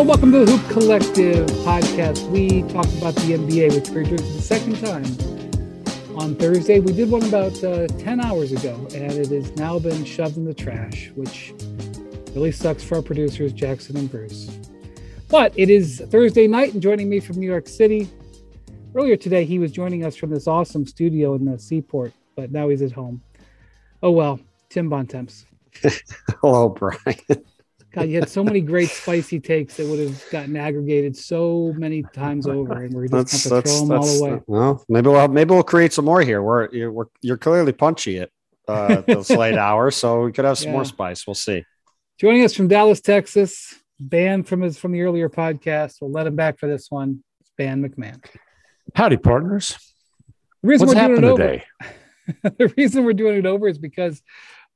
Hello, welcome to the Hoop Collective podcast. We talked about the NBA with for the second time on Thursday. We did one about uh, 10 hours ago, and it has now been shoved in the trash, which really sucks for our producers, Jackson and Bruce. But it is Thursday night, and joining me from New York City. Earlier today, he was joining us from this awesome studio in the seaport, but now he's at home. Oh well, Tim Bontemps. Hello, Brian. God, you had so many great spicy takes that would have gotten aggregated so many times over, and we're just going to throw them all away. Well, maybe we'll maybe we'll create some more here. We're you're, we're, you're clearly punchy at uh, this late hour, so we could have some yeah. more spice. We'll see. Joining us from Dallas, Texas, banned from his from the earlier podcast. We'll let him back for this one. It's Ban MacMahon. Howdy, partners. The reason What's we're doing it over, the reason we're doing it over is because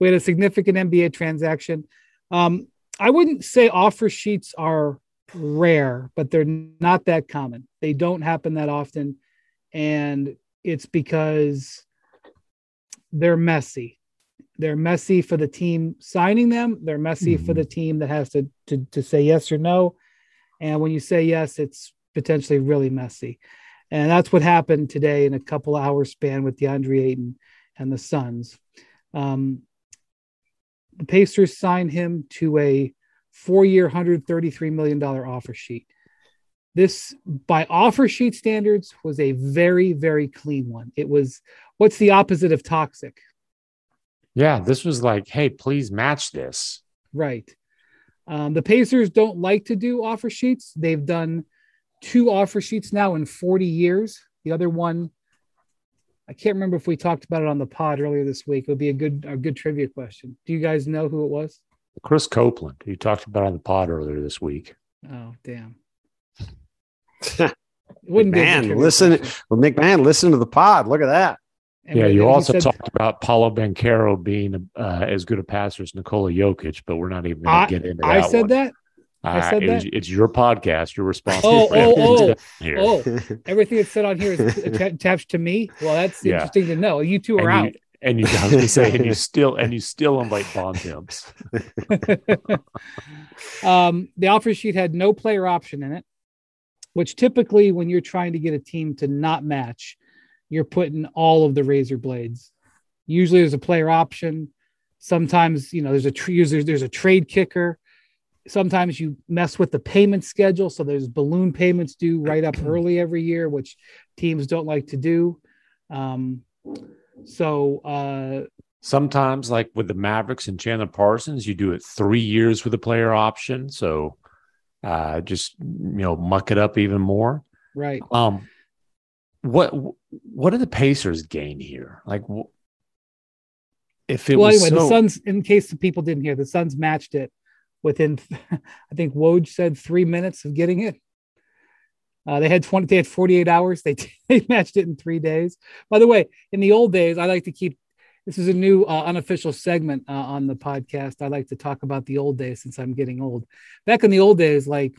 we had a significant NBA transaction. Um, I wouldn't say offer sheets are rare, but they're not that common. They don't happen that often. And it's because they're messy. They're messy for the team signing them. They're messy mm-hmm. for the team that has to, to, to say yes or no. And when you say yes, it's potentially really messy. And that's what happened today in a couple hour span with DeAndre Ayton and the Suns. Um, the Pacers signed him to a four year, $133 million offer sheet. This, by offer sheet standards, was a very, very clean one. It was what's the opposite of toxic? Yeah, this was like, hey, please match this. Right. Um, the Pacers don't like to do offer sheets. They've done two offer sheets now in 40 years. The other one I can't remember if we talked about it on the pod earlier this week. It would be a good a good trivia question. Do you guys know who it was? Chris Copeland. You talked about on the pod earlier this week. Oh damn! wouldn't man, listen. Well, MacMahon, listen to the pod. Look at that. And yeah, you also said, talked about Paolo Banchero being uh, as good a passer as Nikola Jokic, but we're not even going to get into that. I said one. that. I said uh, that. it's your podcast. You're responsible. Oh, oh, oh, oh! Everything that's said on here is attached to me. Well, that's yeah. interesting to know. You two are and out. You, and you, I was going to say, and you still, and you still invite Bontemps. um, the offer sheet had no player option in it, which typically, when you're trying to get a team to not match, you're putting all of the razor blades. Usually, there's a player option. Sometimes, you know, there's a there's, there's a trade kicker sometimes you mess with the payment schedule. So there's balloon payments due right up early every year, which teams don't like to do. Um, so uh, sometimes, like with the Mavericks and Chandler Parsons, you do it three years with a player option. So uh, just you know, muck it up even more. Right. Um, what what do the Pacers gain here? Like, if it well, was anyway, so... the Suns. In case the people didn't hear, the Suns matched it within, I think Woj said three minutes of getting it. Uh, they had 20, they had 48 hours. They, they matched it in three days. By the way, in the old days, I like to keep, this is a new uh, unofficial segment uh, on the podcast. I like to talk about the old days since I'm getting old. Back in the old days, like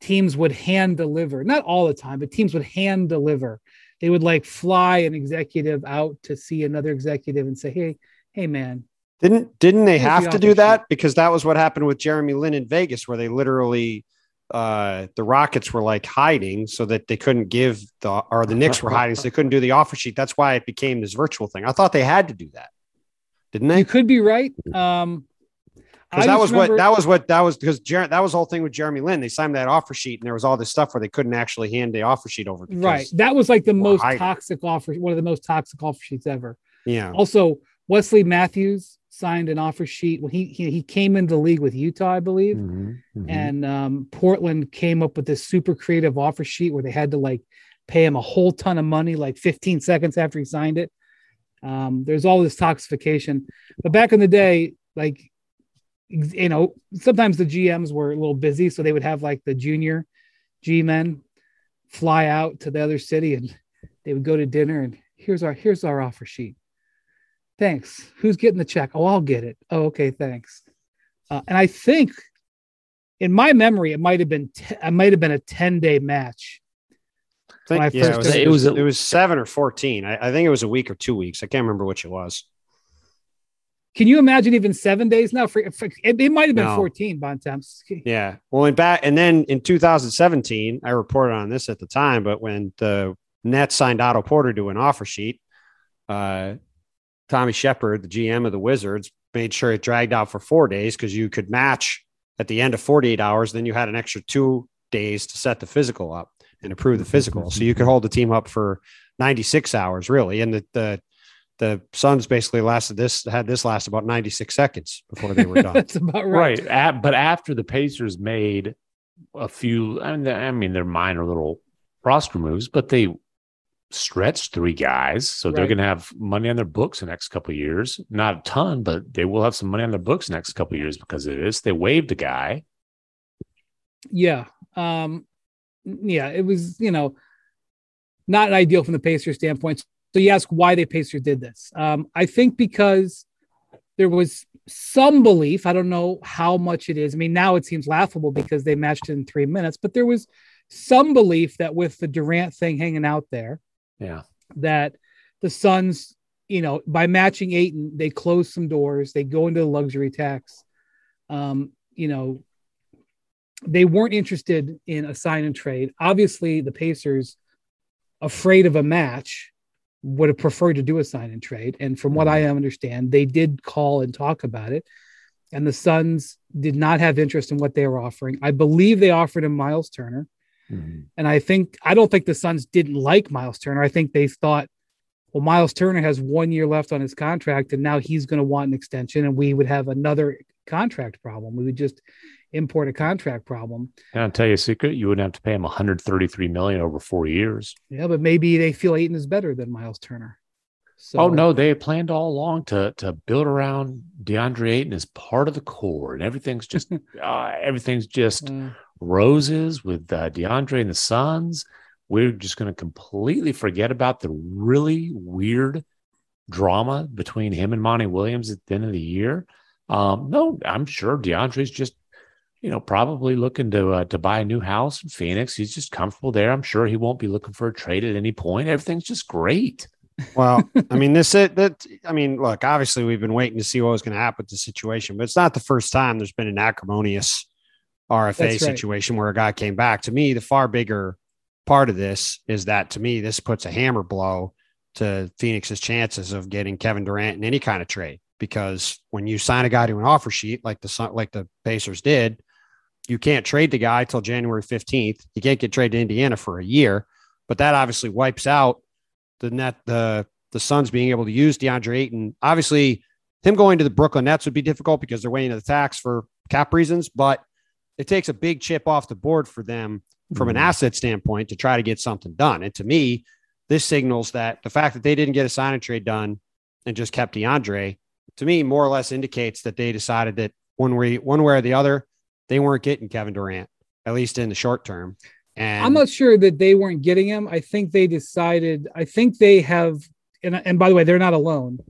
teams would hand deliver, not all the time, but teams would hand deliver. They would like fly an executive out to see another executive and say, Hey, hey man, didn't didn't they have to do that because that was what happened with Jeremy Lin in Vegas, where they literally uh, the Rockets were like hiding so that they couldn't give the or the Knicks were hiding so they couldn't do the offer sheet. That's why it became this virtual thing. I thought they had to do that, didn't they? You could be right. Um, because that was remember... what that was what that was because Jer- that was the whole thing with Jeremy Lin. They signed that offer sheet and there was all this stuff where they couldn't actually hand the offer sheet over. Right. That was like the most hiding. toxic offer, one of the most toxic offer sheets ever. Yeah. Also, Wesley Matthews signed an offer sheet when he he, he came into the league with Utah, I believe, mm-hmm, mm-hmm. and um, Portland came up with this super creative offer sheet where they had to like pay him a whole ton of money, like 15 seconds after he signed it. Um, there's all this toxification, but back in the day, like you know, sometimes the GMs were a little busy, so they would have like the junior G men fly out to the other city and they would go to dinner and here's our here's our offer sheet Thanks. Who's getting the check? Oh, I'll get it. Oh, okay. Thanks. Uh, and I think, in my memory, it might have been t- it might have been a ten day match. I think, yeah, it was, it was, it was seven or fourteen. I, I, think it was a week or two weeks. I can't remember which it was. Can you imagine even seven days now? For, for it, it might have been no. 14 Bontemps. Yeah. Well, in back and then in 2017, I reported on this at the time, but when the Nets signed Otto Porter to an offer sheet, uh, Tommy Sheppard, the GM of the Wizards, made sure it dragged out for four days because you could match at the end of 48 hours. Then you had an extra two days to set the physical up and approve the physical. So you could hold the team up for 96 hours, really. And the, the, the Suns basically lasted this, had this last about 96 seconds before they were done. That's about right. Right. At, but after the Pacers made a few, I mean, I mean, they're minor little roster moves, but they stretched three guys, so right. they're going to have money on their books the next couple years. Not a ton, but they will have some money on their books the next couple years because of this. They waived a guy. Yeah, um, yeah, it was you know not an ideal from the Pacers standpoint. So you ask why the Pacers did this. Um, I think because there was some belief. I don't know how much it is. I mean, now it seems laughable because they matched in three minutes, but there was some belief that with the Durant thing hanging out there, yeah. That the Suns, you know, by matching Ayton, they close some doors, they go into the luxury tax. Um, you know, they weren't interested in a sign and trade. Obviously, the Pacers, afraid of a match, would have preferred to do a sign and trade. And from what I understand, they did call and talk about it. And the Suns did not have interest in what they were offering. I believe they offered him Miles Turner. Mm-hmm. And I think I don't think the Suns didn't like Miles Turner. I think they thought, well, Miles Turner has one year left on his contract, and now he's going to want an extension, and we would have another contract problem. We would just import a contract problem. And I'll tell you a secret: you wouldn't have to pay him 133 million over four years. Yeah, but maybe they feel Ayton is better than Miles Turner. So, oh no, they planned all along to to build around DeAndre Ayton as part of the core, and everything's just uh, everything's just uh, roses with uh, DeAndre and the Suns. We're just going to completely forget about the really weird drama between him and Monty Williams at the end of the year. Um, no, I'm sure DeAndre's just, you know, probably looking to uh, to buy a new house in Phoenix. He's just comfortable there. I'm sure he won't be looking for a trade at any point. Everything's just great. Well, I mean, this it that I mean, look, obviously we've been waiting to see what was going to happen with the situation, but it's not the first time there's been an acrimonious RFA situation where a guy came back. To me, the far bigger part of this is that to me, this puts a hammer blow to Phoenix's chances of getting Kevin Durant in any kind of trade. Because when you sign a guy to an offer sheet like the like the Pacers did, you can't trade the guy till January 15th. You can't get traded to Indiana for a year. But that obviously wipes out the net the the Suns being able to use DeAndre Ayton. Obviously, him going to the Brooklyn Nets would be difficult because they're waiting to the tax for cap reasons, but it takes a big chip off the board for them from an mm-hmm. asset standpoint to try to get something done. And to me, this signals that the fact that they didn't get a sign and trade done and just kept DeAndre, to me, more or less indicates that they decided that one way, one way or the other, they weren't getting Kevin Durant, at least in the short term. And I'm not sure that they weren't getting him. I think they decided, I think they have, and, and by the way, they're not alone.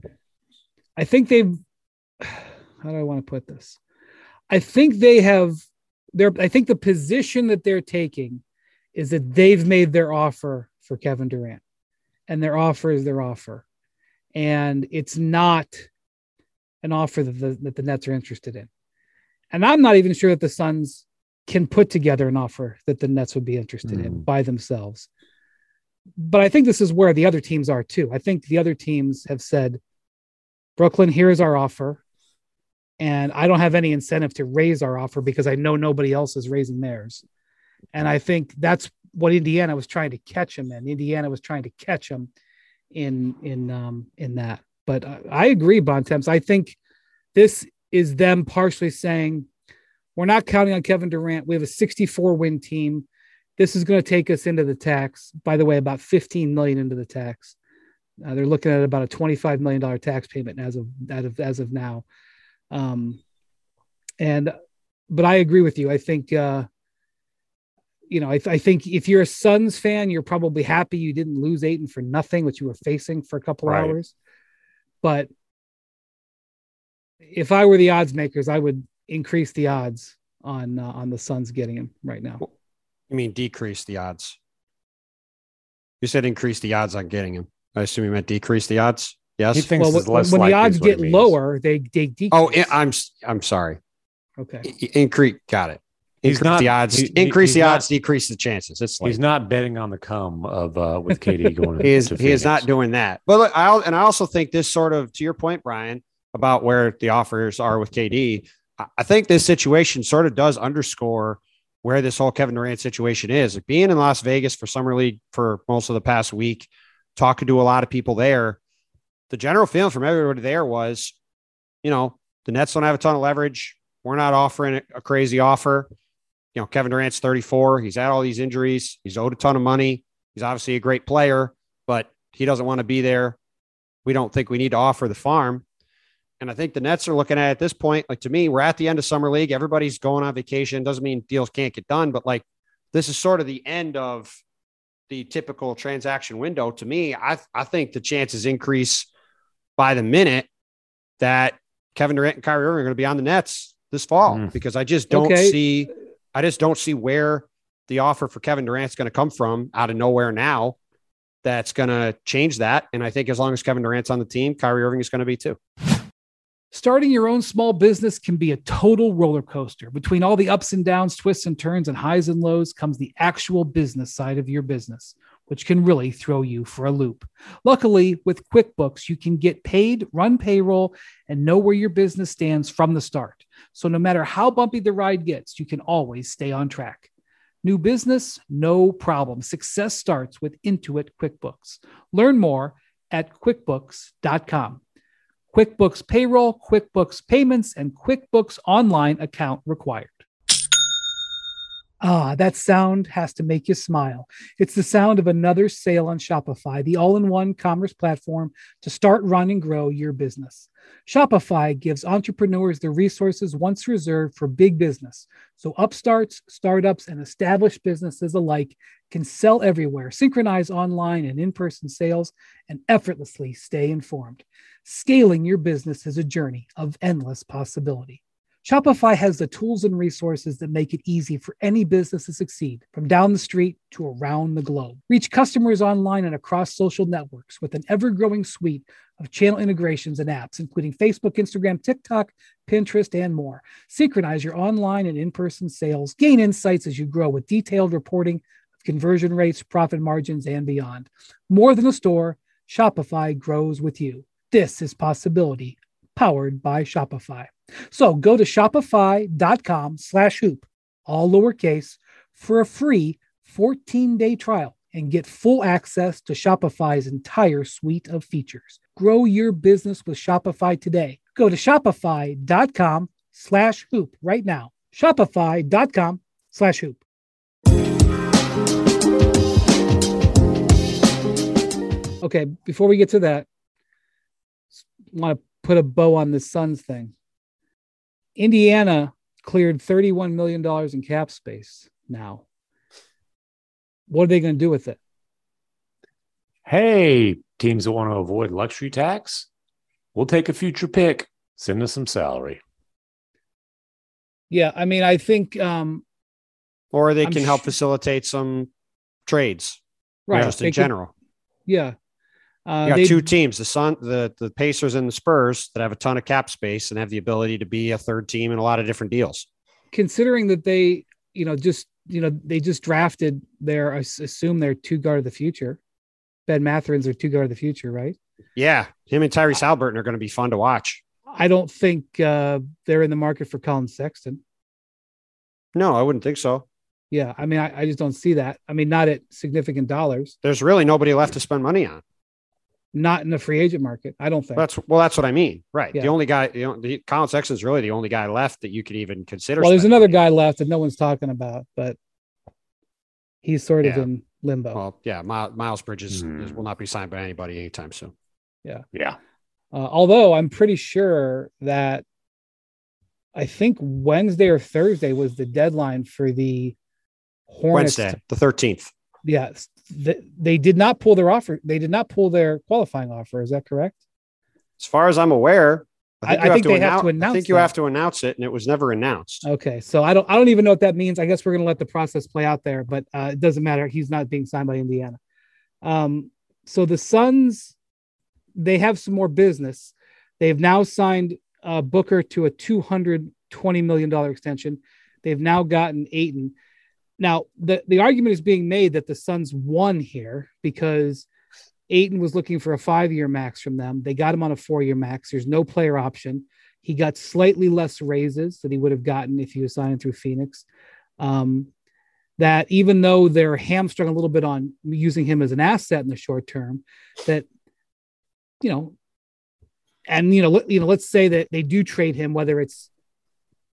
I think they've, how do I want to put this? I think they have they're I think the position that they're taking is that they've made their offer for Kevin Durant, and their offer is their offer, and it's not an offer that the, that the Nets are interested in. And I'm not even sure that the Suns can put together an offer that the Nets would be interested mm. in hmm. by themselves. But I think this is where the other teams are too. I think the other teams have said, Brooklyn, here's our offer and I don't have any incentive to raise our offer because I know nobody else is raising theirs. And I think that's what Indiana was trying to catch him in. Indiana was trying to catch him in in um, in that. But I, I agree, Bontemps. I think this is them partially saying we're not counting on Kevin Durant. We have a 64 win team. This is going to take us into the tax. By the way, about 15 million into the tax. Uh, they're looking at about a 25 million dollar tax payment as of, as of as of now. Um, and but I agree with you. I think uh, you know, I, I, think if you're a Suns fan, you're probably happy you didn't lose Ayton for nothing, which you were facing for a couple right. hours. But if I were the odds makers, I would increase the odds on uh, on the Suns getting him right now. You mean decrease the odds? You said increase the odds on getting him. I assume you meant decrease the odds. Yes. He thinks well, when, when the odds get lower, they they decrease. Oh, I'm I'm sorry. Okay. Increase. Got it. Increase not, the odds. He, increase the not, odds. Decrease the chances. It's like, he's not betting on the come of uh with KD going. he is. he is not doing that. But look, I and I also think this sort of to your point, Brian, about where the offers are with KD. I think this situation sort of does underscore where this whole Kevin Durant situation is. Like being in Las Vegas for summer league for most of the past week, talking to a lot of people there, the general feeling from everybody there was, you know, the Nets don't have a ton of leverage. We're not offering a crazy offer. You know, Kevin Durant's 34. He's had all these injuries. He's owed a ton of money. He's obviously a great player, but he doesn't want to be there. We don't think we need to offer the farm. And I think the Nets are looking at at this point, like to me, we're at the end of summer league. Everybody's going on vacation. Doesn't mean deals can't get done, but like this is sort of the end of the typical transaction window. To me, I I think the chances increase by the minute that Kevin Durant and Kyrie Irving are going to be on the Nets this fall mm. because I just don't okay. see I just don't see where the offer for Kevin Durant's going to come from out of nowhere now. That's going to change that. And I think as long as Kevin Durant's on the team, Kyrie Irving is going to be too. Starting your own small business can be a total roller coaster. Between all the ups and downs, twists and turns, and highs and lows comes the actual business side of your business, which can really throw you for a loop. Luckily, with QuickBooks, you can get paid, run payroll, and know where your business stands from the start. So no matter how bumpy the ride gets, you can always stay on track. New business, no problem. Success starts with Intuit QuickBooks. Learn more at QuickBooks.com. QuickBooks Payroll, QuickBooks Payments, and QuickBooks Online account required. Ah, that sound has to make you smile. It's the sound of another sale on Shopify, the all in one commerce platform to start, run, and grow your business. Shopify gives entrepreneurs the resources once reserved for big business. So upstarts, startups, and established businesses alike can sell everywhere, synchronize online and in person sales, and effortlessly stay informed. Scaling your business is a journey of endless possibility. Shopify has the tools and resources that make it easy for any business to succeed, from down the street to around the globe. Reach customers online and across social networks with an ever growing suite of channel integrations and apps, including Facebook, Instagram, TikTok, Pinterest, and more. Synchronize your online and in person sales, gain insights as you grow with detailed reporting of conversion rates, profit margins, and beyond. More than a store, Shopify grows with you. This is Possibility, powered by Shopify. So go to shopify.com slash hoop, all lowercase, for a free 14 day trial and get full access to Shopify's entire suite of features. Grow your business with Shopify today. Go to shopify.com slash hoop right now. Shopify.com slash hoop. Okay, before we get to that, I want to put a bow on this Suns thing. Indiana cleared $31 million in cap space now. What are they going to do with it? Hey, teams that want to avoid luxury tax, we'll take a future pick. Send us some salary. Yeah, I mean, I think, um, or they can sh- help facilitate some trades, right? Just in general. Yeah, uh, you got two teams: the Sun, the the Pacers, and the Spurs that have a ton of cap space and have the ability to be a third team in a lot of different deals. Considering that they, you know, just you know, they just drafted their, I assume their two guard of the future. Ben Mathurin's their two guard of the future, right? Yeah, him and Tyrese Haliburton are going to be fun to watch. I don't think uh, they're in the market for Collin Sexton. No, I wouldn't think so. Yeah, I mean, I, I just don't see that. I mean, not at significant dollars. There's really nobody left to spend money on not in the free agent market. I don't think that's well. That's what I mean, right? Yeah. The only guy, you know, the Collin Sexton is really the only guy left that you could even consider. Well, there's another guy left that no one's talking about, but he's sort yeah. of in limbo. Well, yeah, Miles Bridges mm. will not be signed by anybody anytime soon. Yeah, yeah. Uh, although I'm pretty sure that I think Wednesday or Thursday was the deadline for the Hornets. Wednesday, the 13th. Yes, they did not pull their offer. They did not pull their qualifying offer. Is that correct? As far as I'm aware, I think, I, I think they announce, have to announce. I think you have to announce it, and it was never announced. Okay, so I don't. I don't even know what that means. I guess we're going to let the process play out there, but uh, it doesn't matter. He's not being signed by Indiana. Um, so the Suns they have some more business. They've now signed uh, Booker to a $220 million extension. They've now gotten Ayton. Now, the, the argument is being made that the Suns won here because Ayton was looking for a five year max from them. They got him on a four year max. There's no player option. He got slightly less raises that he would have gotten if he was signed through Phoenix. Um, that even though they're hamstrung a little bit on using him as an asset in the short term, that you know, and you know, you know, let's say that they do trade him, whether it's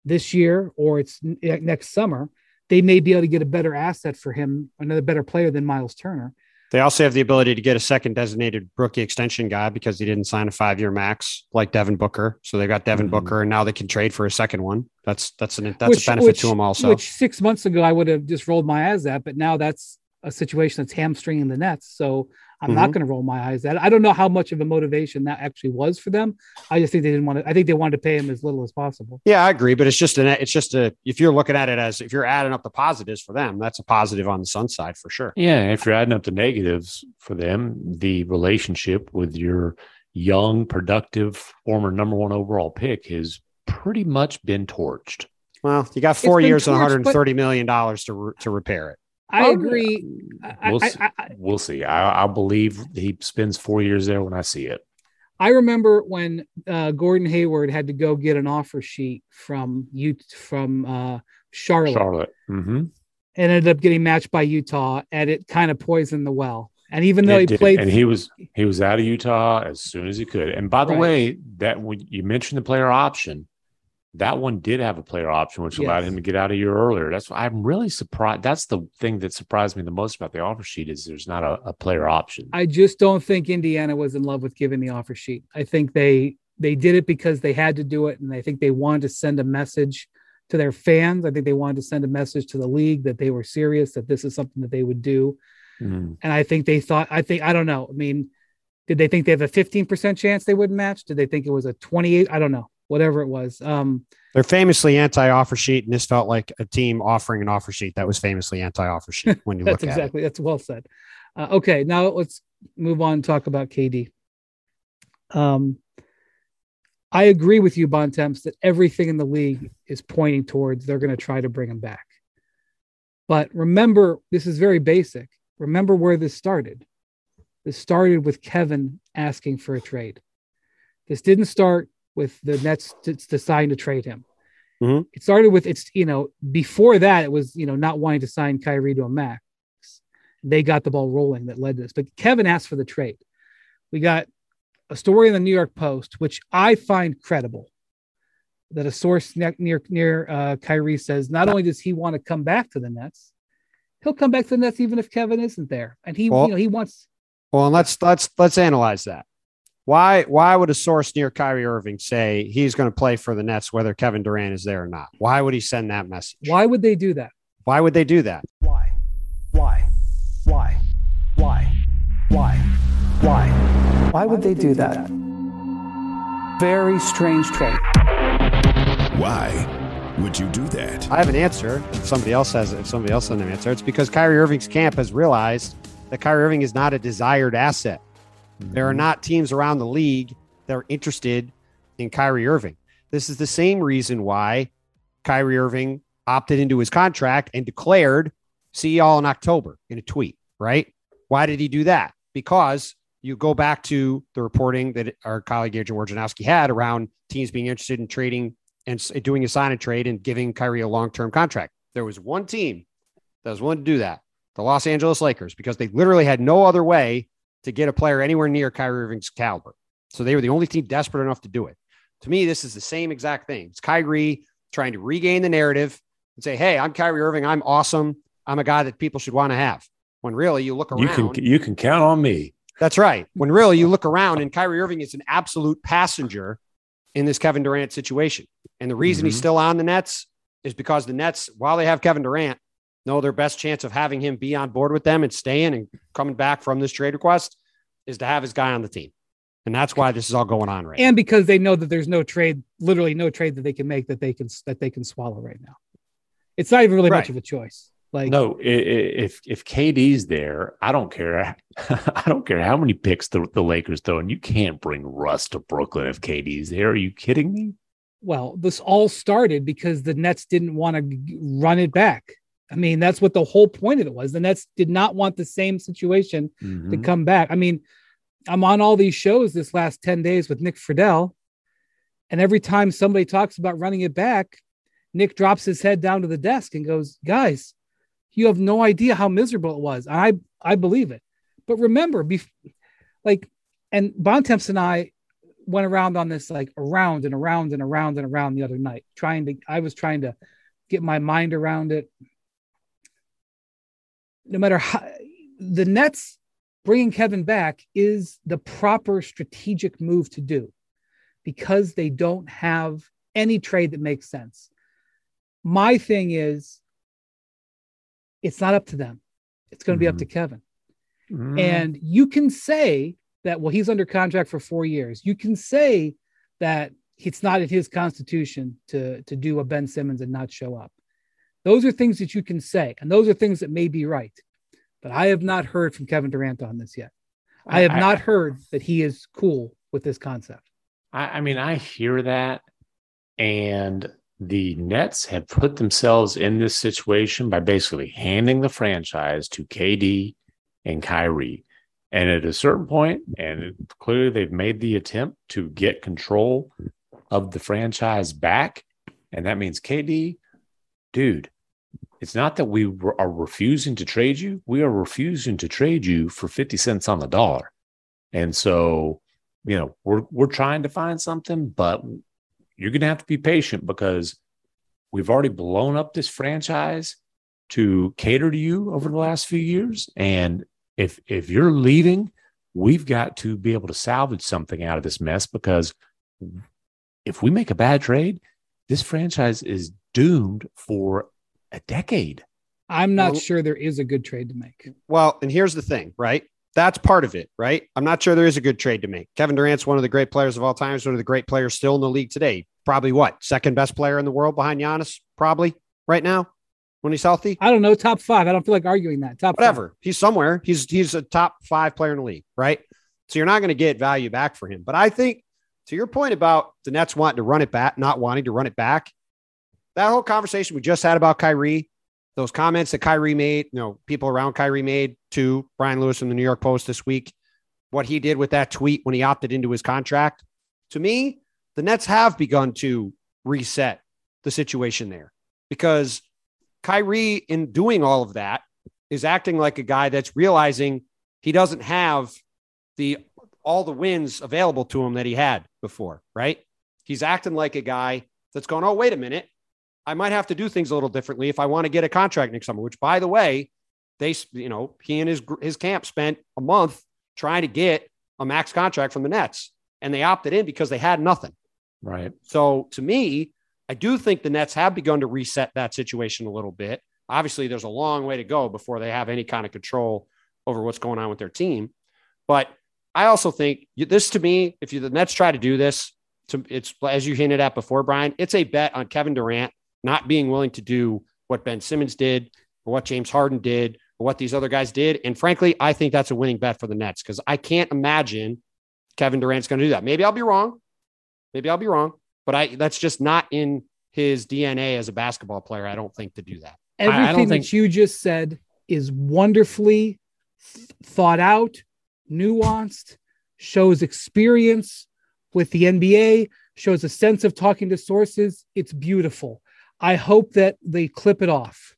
this year or it's next summer, they may be able to get a better asset for him, another better player than Miles Turner. They also have the ability to get a second designated rookie extension guy because he didn't sign a five year max like Devin Booker. So they got Devin mm-hmm. Booker, and now they can trade for a second one. That's that's an that's which, a benefit which, to them also. Which six months ago I would have just rolled my eyes at, but now that's a situation that's hamstringing the Nets. So I'm mm-hmm. not going to roll my eyes at. I don't know how much of a motivation that actually was for them. I just think they didn't want to. I think they wanted to pay him as little as possible. Yeah, I agree, but it's just an. It's just a. If you're looking at it as if you're adding up the positives for them, that's a positive on the Sun side for sure. Yeah, if you're adding up the negatives for them, the relationship with your young, productive, former number one overall pick has pretty much been torched. Well, you got four years torched, and 130 million dollars to to repair it. I oh, agree. We'll, I, see. I, I, we'll see. I, believe he spends four years there when I see it. I remember when uh, Gordon Hayward had to go get an offer sheet from you from uh, Charlotte. Charlotte. Mm-hmm. And ended up getting matched by Utah, and it kind of poisoned the well. And even though it he did. played, and he was he was out of Utah as soon as he could. And by the right. way, that when you mentioned the player option, that one did have a player option, which yes. allowed him to get out a year earlier. That's why I'm really surprised. That's the thing that surprised me the most about the offer sheet is there's not a, a, player option. I just don't think Indiana was in love with giving the offer sheet. I think they they did it because they had to do it, and I think they wanted to send a message to their fans. I think they wanted to send a message to the league that they were serious, that this is something that they would do. Mm. And I think they thought. I think I don't know. I mean, did they think they have a 15% chance they wouldn't match? Did they think it was a 28? I don't know whatever it was. Um, They're famously anti-offer sheet, and this felt like a team offering an offer sheet that was famously anti-offer sheet. When you that's look exactly at exactly that's well said. Uh, okay, now let's move on and talk about KD. Um, I agree with you, Bontemps, that everything in the league is pointing towards they're going to try to bring him back. But remember, this is very basic. Remember where this started. This started with Kevin asking for a trade. This didn't start with the Nets deciding to trade him. Mm-hmm. It started with it's you know before that it was you know not wanting to sign Kyrie to a max. They got the ball rolling that led to this, but Kevin asked for the trade. We got a story in the New York Post, which I find credible, that a source near near, near uh, Kyrie says not only does he want to come back to the Nets, he'll come back to the Nets even if Kevin isn't there, and he well, you know he wants. Well, and let's let's let's analyze that. Why why would a source near Kyrie Irving say he's going to play for the Nets whether Kevin Durant is there or not? Why would he send that message? Why would they do that? Why would they do that? Why? Why? Why? Why? Why? Why? Why would they do that? Very strange trade. Why would you do that? I have an answer. If somebody else has it, if somebody else has an answer, it's because Kyrie Irving's camp has realized that Kyrie Irving is not a desired asset. There are mm-hmm. not teams around the league that are interested in Kyrie Irving. This is the same reason why Kyrie Irving opted into his contract and declared see y'all in October in a tweet, right? Why did he do that? Because you go back to the reporting that our colleague Adrian Wojnarowski had around teams being interested in trading and doing a sign and trade and giving Kyrie a long term contract. There was one team that was willing to do that, the Los Angeles Lakers, because they literally had no other way to get a player anywhere near Kyrie Irving's caliber. So they were the only team desperate enough to do it. To me, this is the same exact thing. It's Kyrie trying to regain the narrative and say, "Hey, I'm Kyrie Irving. I'm awesome. I'm a guy that people should want to have." When really you look around, you can you can count on me. That's right. When really you look around and Kyrie Irving is an absolute passenger in this Kevin Durant situation. And the reason mm-hmm. he's still on the Nets is because the Nets, while they have Kevin Durant, know their best chance of having him be on board with them and staying and coming back from this trade request is to have his guy on the team. And that's why this is all going on right and now. because they know that there's no trade, literally no trade that they can make that they can that they can swallow right now. It's not even really right. much of a choice. Like no, if if KD's there, I don't care. I don't care how many picks the, the Lakers throw, and you can't bring Russ to Brooklyn if KD's there. Are you kidding me? Well, this all started because the Nets didn't want to run it back. I mean, that's what the whole point of it was. The Nets did not want the same situation mm-hmm. to come back. I mean, I'm on all these shows this last 10 days with Nick Friedell. And every time somebody talks about running it back, Nick drops his head down to the desk and goes, Guys, you have no idea how miserable it was. I I believe it. But remember, be, like, and Bontemps and I went around on this like around and around and around and around the other night, trying to. I was trying to get my mind around it. No matter how the Nets bringing Kevin back is the proper strategic move to do because they don't have any trade that makes sense. My thing is it's not up to them. It's going to mm-hmm. be up to mm-hmm. Kevin. Mm-hmm. And you can say that, well, he's under contract for four years. You can say that it's not in his constitution to, to do a Ben Simmons and not show up. Those are things that you can say, and those are things that may be right. But I have not heard from Kevin Durant on this yet. I have I, not heard that he is cool with this concept. I, I mean, I hear that, and the Nets have put themselves in this situation by basically handing the franchise to KD and Kyrie. And at a certain point, and clearly they've made the attempt to get control of the franchise back. And that means KD, dude, it's not that we are refusing to trade you. We are refusing to trade you for 50 cents on the dollar. And so, you know, we're, we're trying to find something, but you're going to have to be patient because we've already blown up this franchise to cater to you over the last few years. And if if you're leaving, we've got to be able to salvage something out of this mess because if we make a bad trade, this franchise is doomed for a decade. I'm not well, sure there is a good trade to make. Well, and here's the thing, right? That's part of it, right? I'm not sure there is a good trade to make. Kevin Durant's one of the great players of all time. He's one of the great players still in the league today. Probably what? Second best player in the world behind Giannis, probably right now when he's healthy. I don't know. Top five. I don't feel like arguing that. Top whatever. Five. He's somewhere. He's he's a top five player in the league, right? So you're not going to get value back for him. But I think to your point about the Nets wanting to run it back, not wanting to run it back, that whole conversation we just had about Kyrie, those comments that Kyrie made, you know, people around Kyrie made to Brian Lewis in the New York Post this week, what he did with that tweet when he opted into his contract. To me, the Nets have begun to reset the situation there because Kyrie, in doing all of that, is acting like a guy that's realizing he doesn't have the all the wins available to him that he had before, right? He's acting like a guy that's going, oh, wait a minute. I might have to do things a little differently if I want to get a contract next summer, which by the way, they, you know, he and his, his camp spent a month trying to get a max contract from the Nets and they opted in because they had nothing. Right. So to me, I do think the Nets have begun to reset that situation a little bit. Obviously, there's a long way to go before they have any kind of control over what's going on with their team. But I also think this to me, if you, the Nets try to do this, to, it's as you hinted at before, Brian, it's a bet on Kevin Durant not being willing to do what Ben Simmons did or what James Harden did or what these other guys did. And frankly, I think that's a winning bet for the Nets because I can't imagine Kevin Durant's going to do that. Maybe I'll be wrong. Maybe I'll be wrong, but I that's just not in his DNA as a basketball player. I don't think to do that. Everything I think... that you just said is wonderfully thought out, nuanced, shows experience with the NBA, shows a sense of talking to sources. It's beautiful. I hope that they clip it off.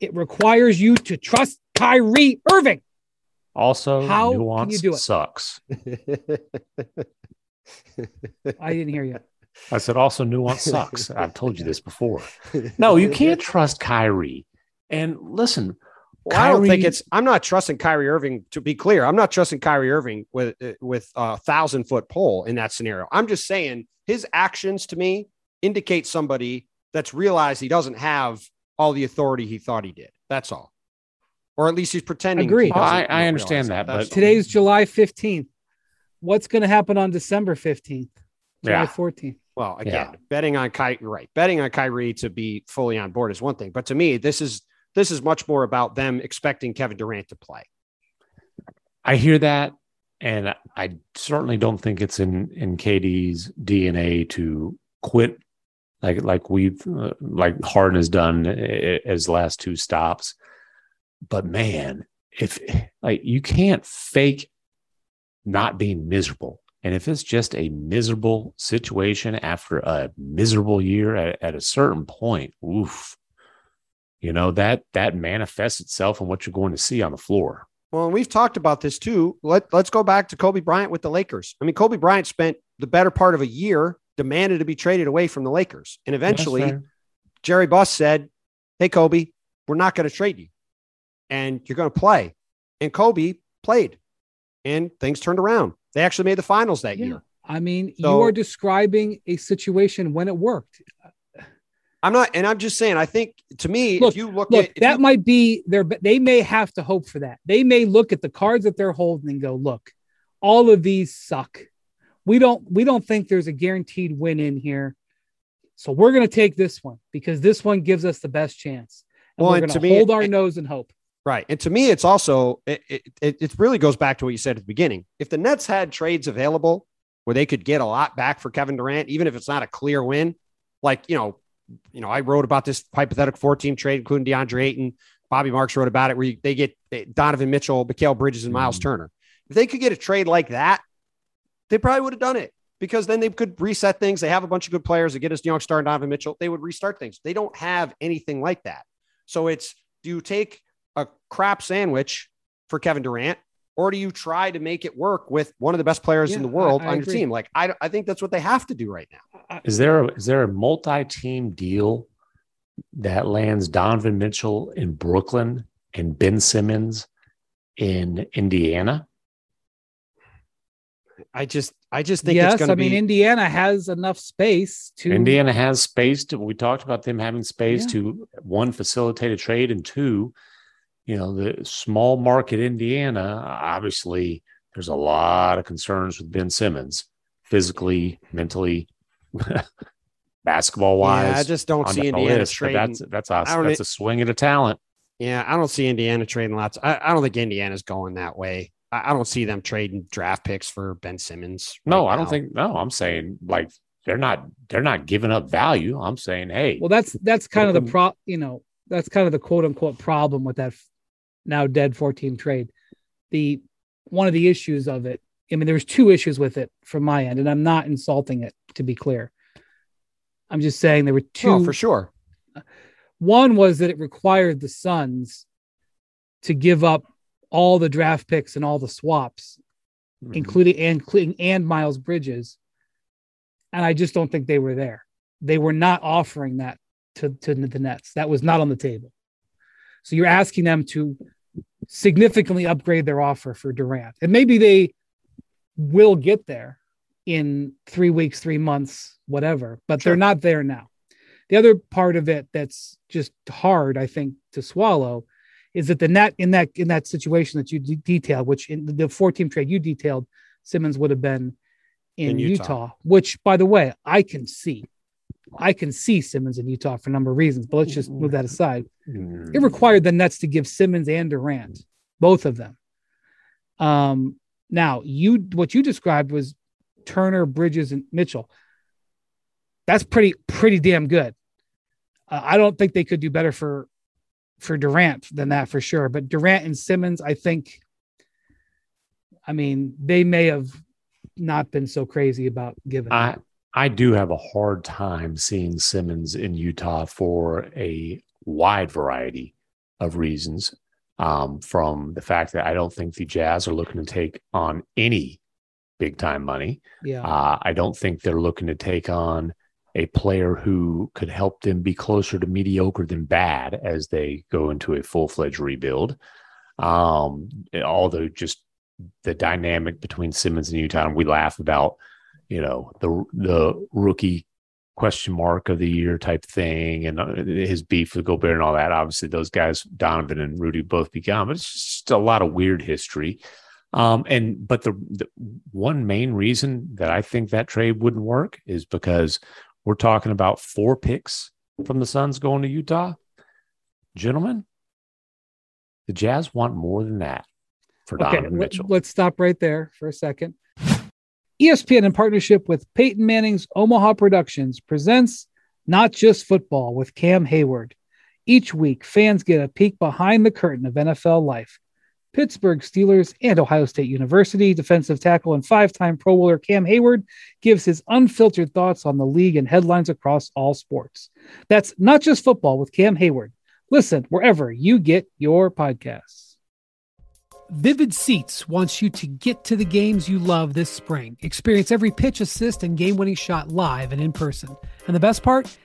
It requires you to trust Kyrie Irving. Also, how nuance can you do it? sucks. I didn't hear you. I said also nuance sucks. I've told you this before. No, you can't trust Kyrie. And listen, well, Kyrie, I don't think it's. I'm not trusting Kyrie Irving. To be clear, I'm not trusting Kyrie Irving with with a thousand foot pole in that scenario. I'm just saying his actions to me indicate somebody that's realized he doesn't have all the authority he thought he did. That's all. Or at least he's pretending. Agree. I, I understand that, that but today's July 15th. What's going to happen on December 15th? July yeah. 14th. Well, again, yeah. betting on Kyrie, right? Betting on Kyrie to be fully on board is one thing, but to me, this is This is much more about them expecting Kevin Durant to play. I hear that, and I certainly don't think it's in in KD's DNA to quit like like we've uh, like Harden has done as last two stops. But man, if like you can't fake not being miserable. And if it's just a miserable situation after a miserable year at, at a certain point, oof, you know, that that manifests itself in what you're going to see on the floor. Well, and we've talked about this too. Let, let's go back to Kobe Bryant with the Lakers. I mean, Kobe Bryant spent the better part of a year demanded to be traded away from the Lakers. And eventually, Jerry Buss said, Hey, Kobe, we're not going to trade you and you're going to play. And Kobe played and things turned around. They actually made the finals that yeah. year. I mean, so, you are describing a situation when it worked. I'm not, and I'm just saying. I think to me, look, if you look, look at that you, might be their. They may have to hope for that. They may look at the cards that they're holding and go, "Look, all of these suck. We don't. We don't think there's a guaranteed win in here. So we're going to take this one because this one gives us the best chance. And well, we're going to hold our nose and hope. Right. And to me, it's also, it, it, it really goes back to what you said at the beginning. If the Nets had trades available where they could get a lot back for Kevin Durant, even if it's not a clear win, like, you know, you know, I wrote about this hypothetical four team trade, including DeAndre Ayton. Bobby Marks wrote about it where they get Donovan Mitchell, Mikal Bridges, and Miles mm. Turner. If they could get a trade like that, they probably would have done it because then they could reset things. They have a bunch of good players. They get us young star and Donovan Mitchell. They would restart things. They don't have anything like that. So it's do you take a crap sandwich for Kevin Durant, or do you try to make it work with one of the best players yeah, in the world I, I on your agree. team? Like I, I think that's what they have to do right now. Is there a, is there a multi-team deal that lands Donovan Mitchell in Brooklyn and Ben Simmons in Indiana? I just I just think yes. I mean, Indiana has enough space to. Indiana has space to. We talked about them having space yeah. to one facilitate a trade and two you know, the small market Indiana, obviously, there's a lot of concerns with Ben Simmons, physically, mentally, basketball wise. Yeah, I just don't see Indiana list, trading. That's that's a that's a swing at a talent. Yeah, I don't see Indiana trading lots. I, I don't think Indiana's going that way. I, I, don't see them trading draft picks for Ben Simmons. Right no, I don't think. No, I'm saying like they're not they're not giving up value. I'm saying, hey, well, that's that's kind of the pro. You know, that's kind of the quote unquote problem with that now dead 14 trade. The one of the issues of it, I mean, there was two issues with it from my end, and I'm not insulting it to be clear. I'm just saying there were two oh, for sure. One was that it required the Suns to give up all the draft picks and all the swaps, mm-hmm. including and and Miles Bridges. And I just don't think they were there. They were not offering that to, to the Nets. That was not on the table. So you're asking them to significantly upgrade their offer for Durant. And maybe they will get there in three weeks, three months, whatever, but sure. they're not there now. The other part of it that's just hard, I think, to swallow is that the net in that in that situation that you de- detailed, which in the four team trade you detailed, Simmons would have been in, in Utah. Utah, which by the way, I can see. I can see Simmons in Utah for a number of reasons, but let's just move that aside. Mm. It required the Nets to give Simmons and Durant, both of them. Um, now, you what you described was Turner, Bridges, and Mitchell. That's pretty pretty damn good. Uh, I don't think they could do better for for Durant than that for sure. But Durant and Simmons, I think. I mean, they may have not been so crazy about giving. I, I do have a hard time seeing Simmons in Utah for a wide variety of reasons. Um, from the fact that I don't think the Jazz are looking to take on any big time money. Yeah. Uh, I don't think they're looking to take on a player who could help them be closer to mediocre than bad as they go into a full fledged rebuild. Um, although just the dynamic between Simmons and Utah, we laugh about you know the the rookie question mark of the year type thing and uh, his beef with Gobert and all that. Obviously, those guys, Donovan and Rudy, both began, but it's just a lot of weird history. Um, and but the, the one main reason that I think that trade wouldn't work is because we're talking about four picks from the Suns going to Utah. Gentlemen, The Jazz want more than that for Donovan okay, Mitchell. Let's stop right there for a second. ESPN, in partnership with Peyton Manning's Omaha Productions, presents Not Just Football with Cam Heyward. Each week, fans get a peek behind the curtain of NFL life. Pittsburgh Steelers and Ohio State University defensive tackle and five time Pro Bowler Cam Heyward gives his unfiltered thoughts on the league and headlines across all sports. That's not just football with Cam Heyward. Listen wherever you get your podcasts. Vivid Seats wants you to get to the games you love this spring. Experience every pitch, assist, and game winning shot live and in person. And the best part?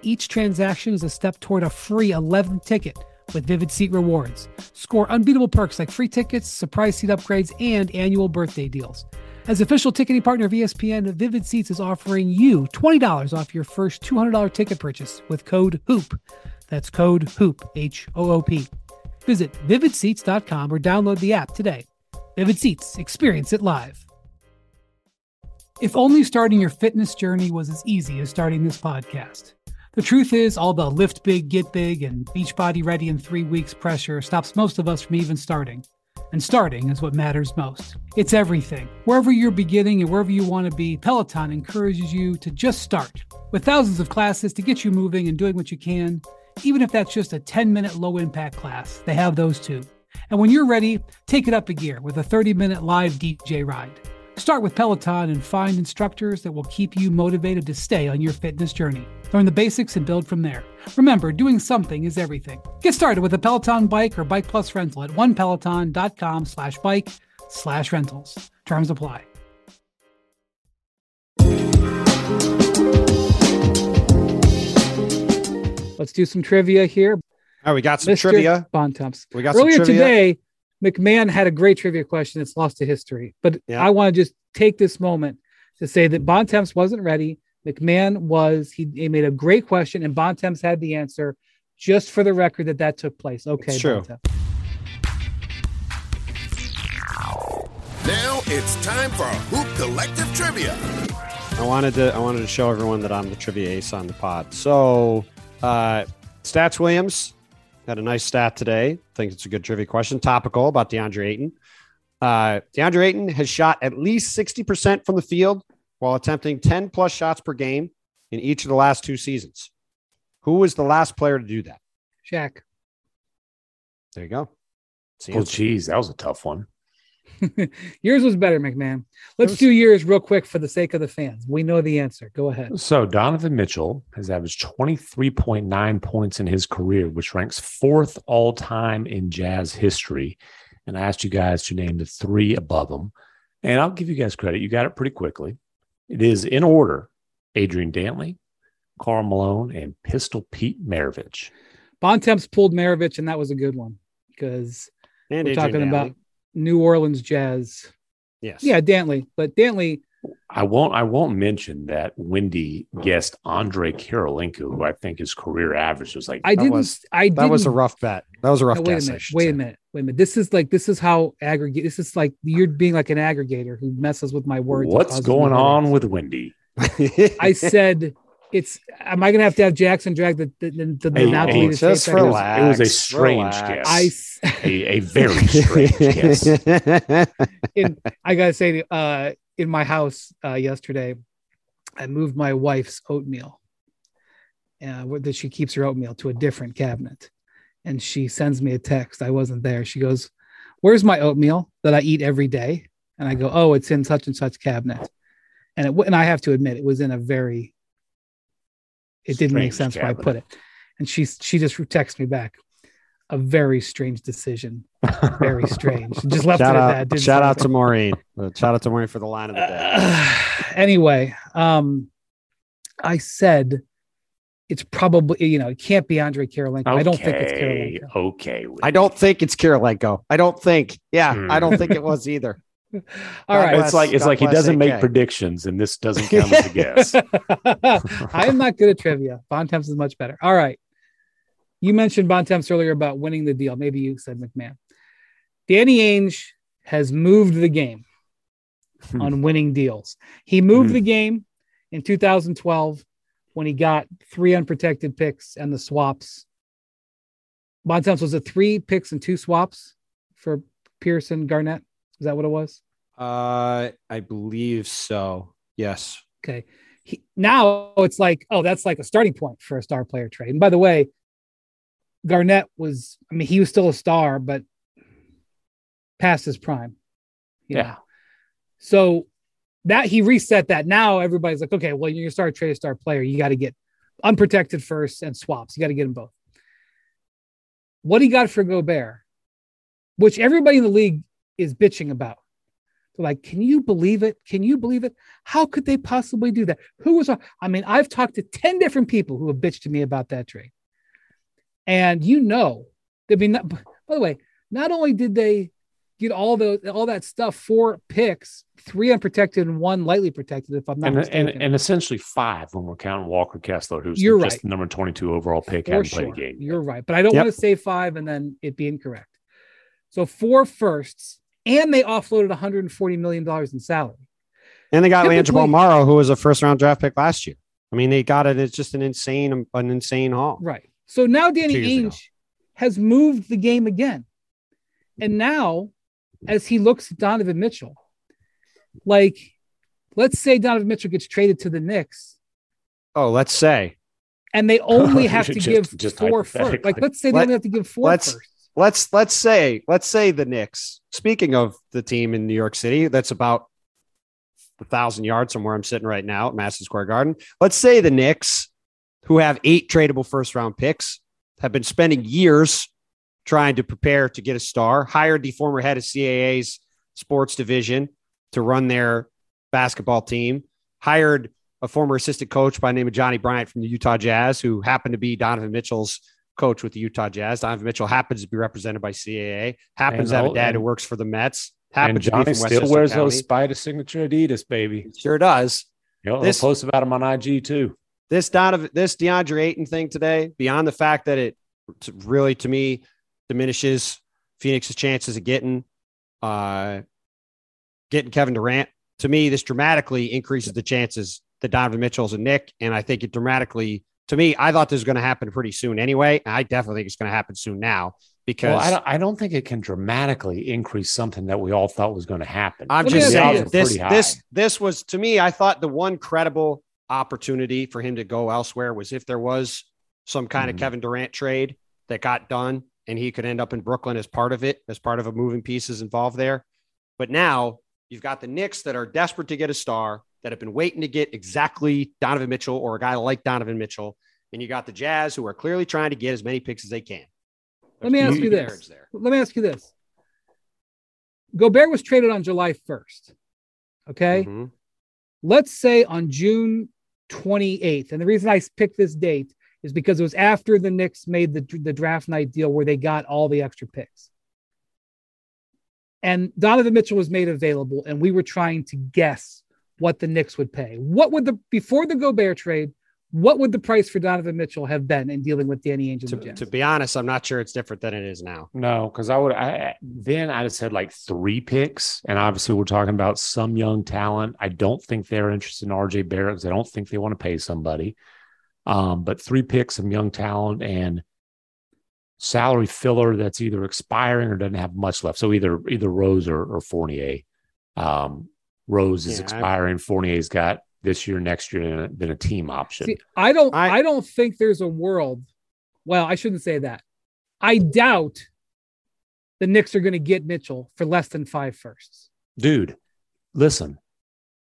Each transaction is a step toward a free 11th ticket with Vivid Seat rewards. Score unbeatable perks like free tickets, surprise seat upgrades, and annual birthday deals. As official ticketing partner of ESPN, Vivid Seats is offering you $20 off your first $200 ticket purchase with code HOOP. That's code HOOP, H O O P. Visit vividseats.com or download the app today. Vivid Seats, experience it live. If only starting your fitness journey was as easy as starting this podcast. The truth is, all the lift big, get big, and Beachbody ready in three weeks pressure stops most of us from even starting. And starting is what matters most. It's everything. Wherever you're beginning and wherever you want to be, Peloton encourages you to just start. With thousands of classes to get you moving and doing what you can, even if that's just a 10 minute low impact class, they have those too. And when you're ready, take it up a gear with a 30 minute live DJ ride. Start with Peloton and find instructors that will keep you motivated to stay on your fitness journey. Learn the basics and build from there. Remember, doing something is everything. Get started with a Peloton bike or Bike Plus rental at onepeloton.com slash bike slash rentals. Terms apply. Let's do some trivia here. Oh, we got some Mr. trivia. Bontemps. We got earlier today. MacMahon had a great trivia question. It's lost to history, but yeah. I want to just take this moment to say that Bontemps wasn't ready. MacMahon was. He, he made a great question, and Bontemps had the answer. Just for the record, that that took place. Okay, it's true. Bontemps. Now it's time for a Hoop Collective Trivia. I wanted to I wanted to show everyone that I'm the trivia ace on the pod. So uh, Stats Williams had a nice stat today. I think it's a good trivia question. Topical about DeAndre Ayton. Uh, DeAndre Ayton has shot at least 60% from the field while attempting 10 plus shots per game in each of the last two seasons. Who was the last player to do that? Shaq. There you go. Oh, geez, that was a tough one. yours was better, MacMahon. Let's was... do yours real quick for the sake of the fans. We know the answer. Go ahead. So Donovan Mitchell has averaged 23.9 points in his career, which ranks fourth all time in Jazz history. And I asked you guys to name the three above him. And I'll give you guys credit. You got it pretty quickly. It is in order Adrian Dantley, Karl Malone, and Pistol Pete Maravich. Bontemps pulled Maravich, and that was a good one because and we're Adrian talking Dantley. about New Orleans Jazz. Yes. Yeah, Dantley. But Dantley. I won't I won't mention that Wendy guessed Andre Kirilenko, who I think his career average was like I didn't was, I that was a rough bet. That was a rough no, wait guess. A minute, wait say. a minute. Wait a minute. This is like this is how aggregate this is like you're being like an aggregator who messes with my words. What's going on with Wendy? I said it's am I gonna have to have Jackson drag the the, the, the hey, now hey, just relax, It was a strange relax. guess. I, a, a very strange guess. In, I gotta say, uh, in my house uh, yesterday, I moved my wife's oatmeal. Uh, that she keeps her oatmeal to a different cabinet, and she sends me a text. I wasn't there. She goes, "Where's my oatmeal that I eat every day?" And I go, "Oh, it's in such and such cabinet." And it, and I have to admit, it was in a very it didn't make sense cabinet. where I put it. And she she just texted me back. A very strange decision. Very strange. just left shout it at that. shout out to Maureen. Uh, shout out to Maureen for the line of the day. Uh, anyway, um, I said it's probably you know it can't be Andre Kirilenko. Okay, I don't think it's Kirilenko. Okay, I don't think it's Kirilenko. I don't think. Yeah, hmm. I don't think it was either. All right. It's like it's God like he doesn't AK. make predictions, and this doesn't count as a guess. I am not good at trivia. Bontemps is much better. All right. You mentioned Bontemps earlier about winning the deal. Maybe you said MacMahon. Danny Ainge has moved the game hmm. on winning deals. He moved hmm. the game in 2012 when he got three unprotected picks and the swaps Bontemps was it three picks and two swaps for Pierce and Garnett? Is that what it was? Uh, I believe so. Yes. Okay. He, now it's like, oh, that's like a starting point for a star player trade. And by the way, Garnett was, I mean, he was still a star, but past his prime. Yeah. Know? So that he reset that. Now everybody's like, okay, well, you're a star trade a star player. You got to get unprotected first and swaps. You got to get them both. What he got for Gobert, which everybody in the league is bitching about. They're like, can you believe it? Can you believe it? How could they possibly do that? Who was, I mean, I've talked to 10 different people who have bitched to me about that trade. And you know, I mean, by the way, not only did they get all the all that stuff, four picks, three unprotected and one lightly protected, if I'm not and, mistaken. And, and essentially five when we're counting Walker Kessler, who's You're just right. the number 22 overall pick, hadn't sure. played a game. You're right. But I don't yep. want to say five and then it be incorrect. So four firsts, and they offloaded 140 million dollars in salary. And they got Leandro Bolmaro, who was a first round draft pick last year. I mean, they got it. It's just an insane, an insane haul. Right. So now Danny Ainge has moved the game again. And now, as he looks at Donovan Mitchell, like, let's say Donovan Mitchell gets traded to the Knicks. Oh, let's say. And they only have to just, give just four first. Like, let's say they Let, only have to give 4 let's, first let's let's say let's say the Knicks. Speaking of the team in New York City, that's about a thousand yards from where I'm sitting right now at Madison Square Garden. Let's say the Knicks, who have eight tradable first round picks, have been spending years trying to prepare to get a star. Hired the former head of CAA's sports division to run their basketball team. Hired a former assistant coach by the name of Johnny Bryant from the Utah Jazz, who happened to be Donovan Mitchell's coach with the Utah Jazz. Donovan Mitchell happens to be represented by CAA, happens and to have a dad and, who works for the Mets. Happens and Johnny still wears County. those Spider signature Adidas, baby. Sure does. You know, this, post about him on IG too. This Donovan, this DeAndre Ayton thing today, beyond the fact that it really, to me, diminishes Phoenix's chances of getting, uh, getting Kevin Durant. To me, this dramatically increases the chances that Donovan Mitchell's a Knick, and I think it dramatically to me, I thought this was going to happen pretty soon anyway. I definitely think it's going to happen soon now because well, I, don't, I don't think it can dramatically increase something that we all thought was going to happen. I'm just saying this, this, this was to me, I thought the one credible opportunity for him to go elsewhere was if there was some kind mm-hmm. of Kevin Durant trade that got done and he could end up in Brooklyn as part of it, as part of a moving pieces involved there. But now you've got the Knicks that are desperate to get a star that have been waiting to get exactly Donovan Mitchell or a guy like Donovan Mitchell. And you got the Jazz who are clearly trying to get as many picks as they can. There's Let me ask you this. There. Let me ask you this. Gobert was traded on July 1st. Okay. Mm-hmm. Let's say on June 28th. And the reason I picked this date is because it was after the Knicks made the, the draft night deal where they got all the extra picks. And Donovan Mitchell was made available, and we were trying to guess what the Knicks would pay. What would the before the Gobert trade? What would the price for Donovan Mitchell have been in dealing with Danny Ainge? To, to, be honest, I'm not sure it's different than it is now. No, because I would I then I'd have said like three picks, and obviously we're talking about some young talent. I don't think they're interested in RJ Barrett because I don't think they want to pay somebody. Um, but three picks, some young talent, and salary filler that's either expiring or doesn't have much left. So either either Rose or, or Fournier. Um, Rose is yeah, expiring. I, Fournier's got this year, next year, then a team option. See, I don't. I, I don't think there's a world. Well, I shouldn't say that. I doubt the Knicks are going to get Mitchell for less than five firsts. Dude, listen,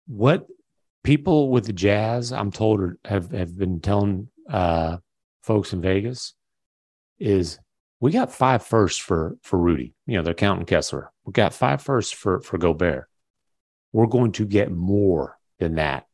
what people with the Jazz, I'm told, have have been telling uh, folks in Vegas is we got five firsts for for Rudy. You know, they're counting Kessler. We got five firsts for for Gobert we're going to get more than that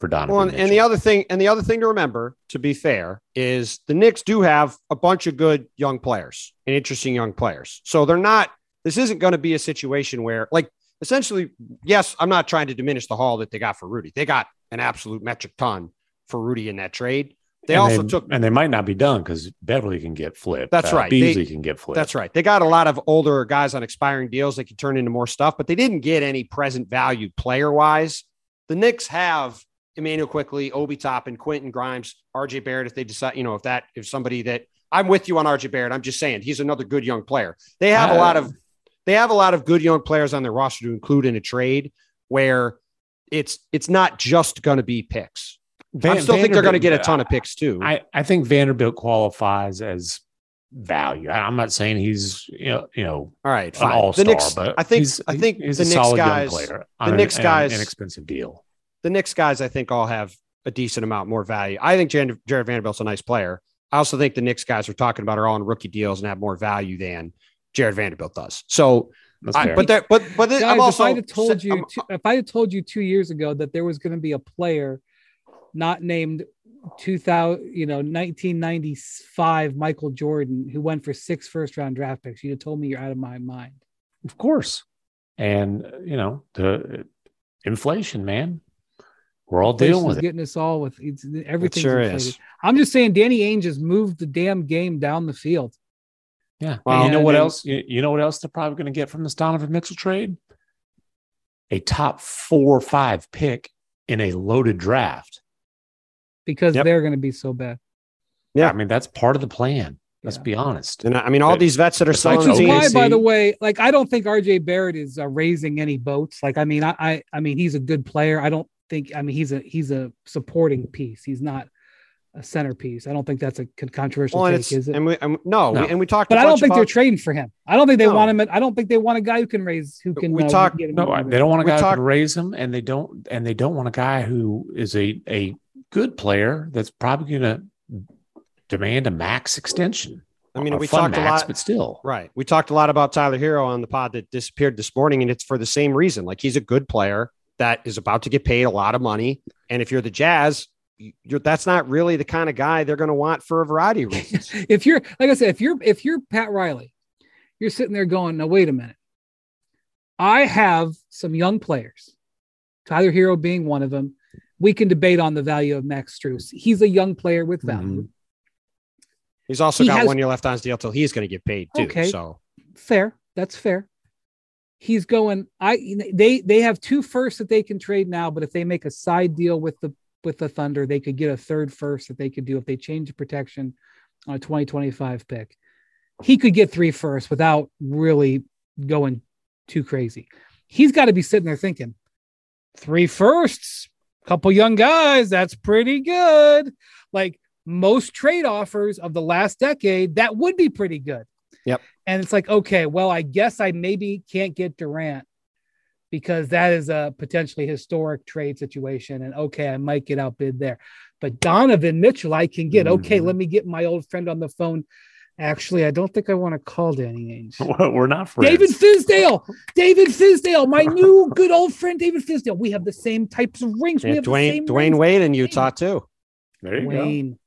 for Donovan. Well, and, and, the other thing, and the other thing to remember, to be fair, is the Knicks do have a bunch of good young players and interesting young players. So they're not. This isn't going to be a situation where, like, essentially, yes, I'm not trying to diminish the haul that they got for Rudy. They got an absolute metric ton for Rudy in that trade. They and also they, took, and they might not be done because Beverly can get flipped. That's uh, right. Beasley they, can get flipped. That's right. They got a lot of older guys on expiring deals that can turn into more stuff, but they didn't get any present value player wise. The Knicks have Immanuel Quickley, Obi Toppin, Quentin Grimes, RJ Barrett. If they decide, you know, if that, if somebody that I'm with you on RJ Barrett. I'm just saying he's another good young player. They have uh, a lot of they have a lot of good young players on their roster to include in a trade where it's it's not just going to be picks. Van, I still think they're going to get a ton of picks too. I, I think Vanderbilt qualifies as value. I'm not saying he's you know you know all right fine. all the Knicks, but I think I think he's the a Knicks solid guys, young player. The Knicks an, guys, an inexpensive deal. The Knicks guys, I think, all have a decent amount more value. I think Jared, Jared Vanderbilt's a nice player. I also think the Knicks guys we're talking about are all on rookie deals and have more value than Jared Vanderbilt does. So, I, but there, but but guys, I'm also. If I had told you, two, if I had told you two years ago that there was going to be a player not named 2000, you know, 1995 Michael Jordan who went for six first round draft picks, you'd have told me you're out of my mind. Of course, and you know the inflation, man. We're all dealing with getting us all with it's, everything. Sure is. I'm just saying, Danny Ainge has moved the damn game down the field. Yeah. Well, you know what else? You, you know what else they're probably going to get from this Donovan Mitchell trade? A top four or five pick in a loaded draft. Because yep. they're going to be so bad. Yeah, I mean that's part of the plan. Let's yeah. be honest. And I mean, all these vets that are still on the why, by the way, like I don't think RJ Barrett is uh, raising any boats. Like, I mean, I, I, I mean, he's a good player. I don't think. I mean, he's a he's a supporting piece. He's not a centerpiece. I don't think that's a controversial well, take, is it? And we, and, no, no. We, and we talked. But I don't think about, they're trading for him. I don't think they no. want him. I don't think they want a guy who can raise. Who can? We uh, talk. No, they don't want a guy talk, who can raise him, and they don't. And they don't want a guy who is a a good player that's probably going to demand a max extension. I mean, we talked max, a lot, but still, right? We talked a lot about Tyler Herro on the pod that disappeared this morning, and it's for the same reason. Like he's a good player that is about to get paid a lot of money, and if you're the Jazz, you're, that's not really the kind of guy they're going to want for a variety of reasons. if you're, like I said, if you're if you're Pat Riley, you're sitting there going, "Now wait a minute, I have some young players, Tyler Herro being one of them." We can debate on the value of Max Strus. He's a young player with value. Mm-hmm He's also he got has, one year left on his deal till he's going to get paid too. Okay, so fair. That's fair. He's going. I they they have two firsts that they can trade now, but if they make a side deal with the with the Thunder, they could get a third first that they could do if they change the protection on a 2025 pick. He could get three firsts without really going too crazy. He's got to be sitting there thinking, three firsts, couple young guys, that's pretty good. Like most trade offers of the last decade, that would be pretty good. Yep. And it's like, okay, well, I guess I maybe can't get Durant because that is a potentially historic trade situation. And okay, I might get outbid there. But Donovan Mitchell, I can get. Mm-hmm. Okay, let me get my old friend on the phone. Actually, I don't think I want to call Danny Ainge. We're not friends. David Fizdale. David Fizdale, my new good old friend David Fizdale. We have the same types of rings. Yeah, we have Dwyane, Dwyane Wade in Utah too. There you Dwyane. go.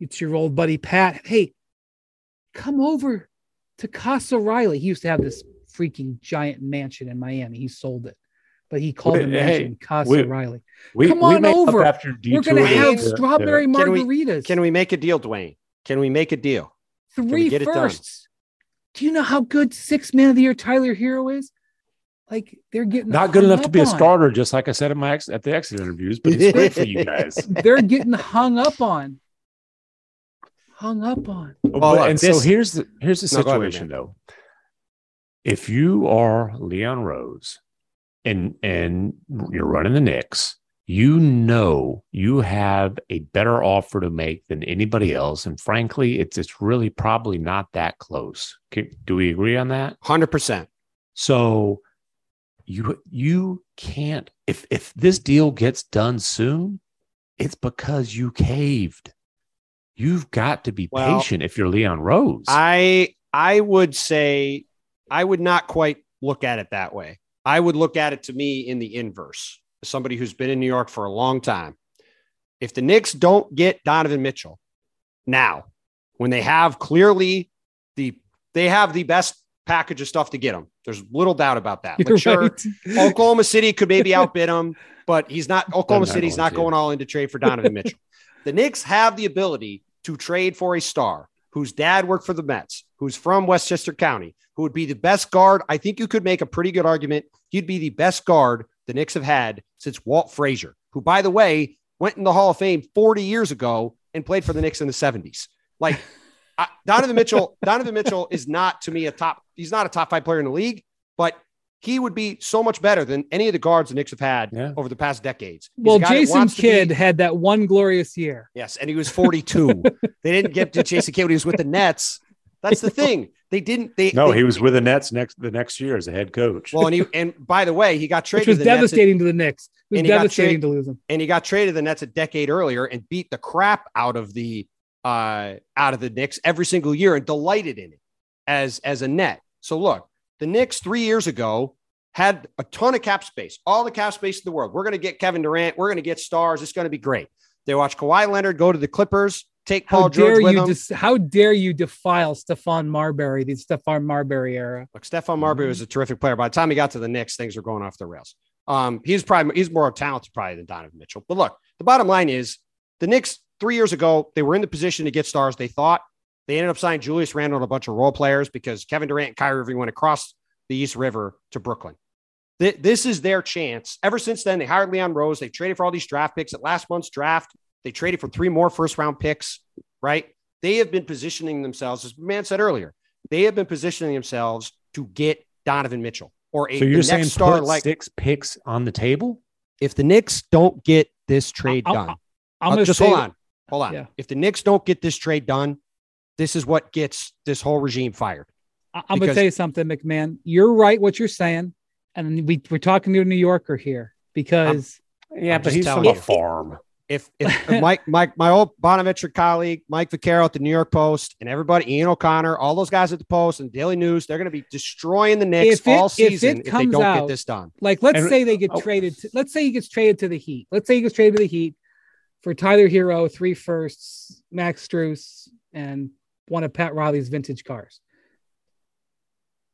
It's your old buddy Pat. Hey, come over to Casa Riley. He used to have this freaking giant mansion in Miami. He sold it, but he called it mansion hey, Casa we, Riley. We, come on over. We're going to have strawberry can margaritas. We, can we make a deal, Dwayne? Can we make a deal? Three firsts. Do you know how good six man of the year Tyler Herro is? Like they're getting not good enough to be on. a starter, just like I said in my ex- at the exit interviews, but it's great for you guys. They're getting hung up on hung up on. Well, and this, so here's the here's the no, situation ahead, though. If you are Leon Rose and and you're running the Knicks, you know you have a better offer to make than anybody else, and frankly, it's it's really probably not that close. do we agree on that? Hundred percent. So you you can't if if this deal gets done soon, it's because you caved. You've got to be well, patient if you're Leon Rose. I I would say I would not quite look at it that way. I would look at it to me in the inverse. As somebody who's been in New York for a long time. If the Knicks don't get Donovan Mitchell now, when they have clearly the they have the best package of stuff to get him. There's little doubt about that. Like, sure, right. Oklahoma City could maybe outbid him, but he's not. Oklahoma City's not going all in to trade for Donovan Mitchell. The Knicks have the ability to trade for a star whose dad worked for the Mets, who's from Westchester County, who would be the best guard. I think you could make a pretty good argument. He'd be the best guard the Knicks have had since Walt Frazier, who, by the way, went in the Hall of Fame 40 years ago and played for the Knicks in the 70s. Like, I, Donovan Mitchell, Donovan Mitchell is not to me a top. He's not a top five player in the league, but he would be so much better than any of the guards the Knicks have had yeah. over the past decades. He's well, Jason Kidd be, had that one glorious year. Yes, and he was 42. they didn't get to Jason Kidd when he was with the Nets. That's the thing. They didn't. They no. They, he was with the Nets next the next year as a head coach. Well, and he and by the way, he got traded. Which was to devastating to the Knicks. It was devastating to lose him. And he got traded to the Nets a decade earlier and beat the crap out of the uh out of the Knicks every single year and delighted in it as as a net. So look, the Knicks three years ago had a ton of cap space, all the cap space in the world. We're going to get Kevin Durant. We're going to get stars. It's going to be great. They watch Kawhi Leonard go to the Clippers, take Paul how George with him. how dare you defile Stephon Marbury, the Stephon Marbury era? Look, Stephon Marbury was a terrific player. By the time he got to the Knicks, things were going off the rails. Um, he's probably he's more talented probably than Donovan Mitchell. But look, the bottom line is the Knicks three years ago they were in the position to get stars. They thought they ended up signing Julius Randle and a bunch of role players because Kevin Durant and Kyrie Irving went across the East River to Brooklyn. This is their chance. Ever since then, they hired Leon Rose. They traded for all these draft picks. At last month's draft, they traded for three more first round picks, right? They have been positioning themselves, as man said earlier, they have been positioning themselves to get Donovan Mitchell or a so you're saying star like six picks on the table. If the Knicks don't get this trade i done, i am uh, just hold on, hold on. Yeah. If the Knicks don't get this trade done, this is what gets this whole regime fired. I'm going to tell you something, MacMahon. You're right. What you're saying and we we're talking to a New Yorker here because I'm, yeah, I'm but he's from a farm. If, if Mike, Mike, my old Bonaventure colleague, Mike Vaccaro at the New York Post, and everybody, Ian O'Connor, all those guys at the Post and Daily News, they're going to be destroying the Knicks if it, all season if, if they don't out, get this done. Like, let's and, say they get oh, traded. To, let's say he gets traded to the Heat. Let's say he gets traded to the Heat for Tyler Herro, three firsts, Max Strus, and one of Pat Riley's vintage cars.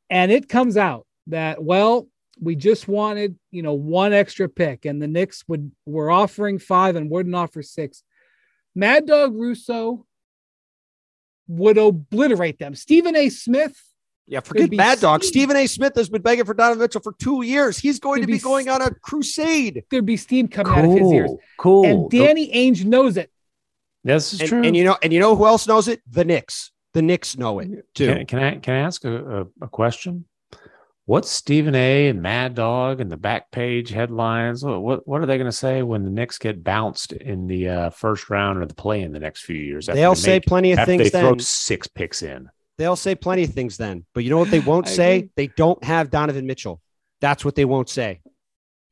And it comes out that well, we just wanted, you know, one extra pick, and the Knicks would were offering five and wouldn't offer six. Mad Dog Russo would obliterate them. Stephen A. Smith. Yeah, forget Mad Dog. Stephen A. Smith has been begging for Donovan Mitchell for two years. He's going to be, be, going on a crusade. There'd be steam coming cool, out of his ears. Cool. And Danny Ainge knows it. This is and, true. And you know, and you know who else knows it? The Knicks. The Knicks know it too. Can, can I can I ask a, a, a question? What's Stephen A. and Mad Dog and the back page headlines? What what are they going to say when the Knicks get bounced in the uh, first round or the play in the next few years? They'll they say make, plenty of things. They then. throw six picks in. They'll say plenty of things then. But you know what they won't say? Agree. They don't have Donovan Mitchell. That's what they won't say.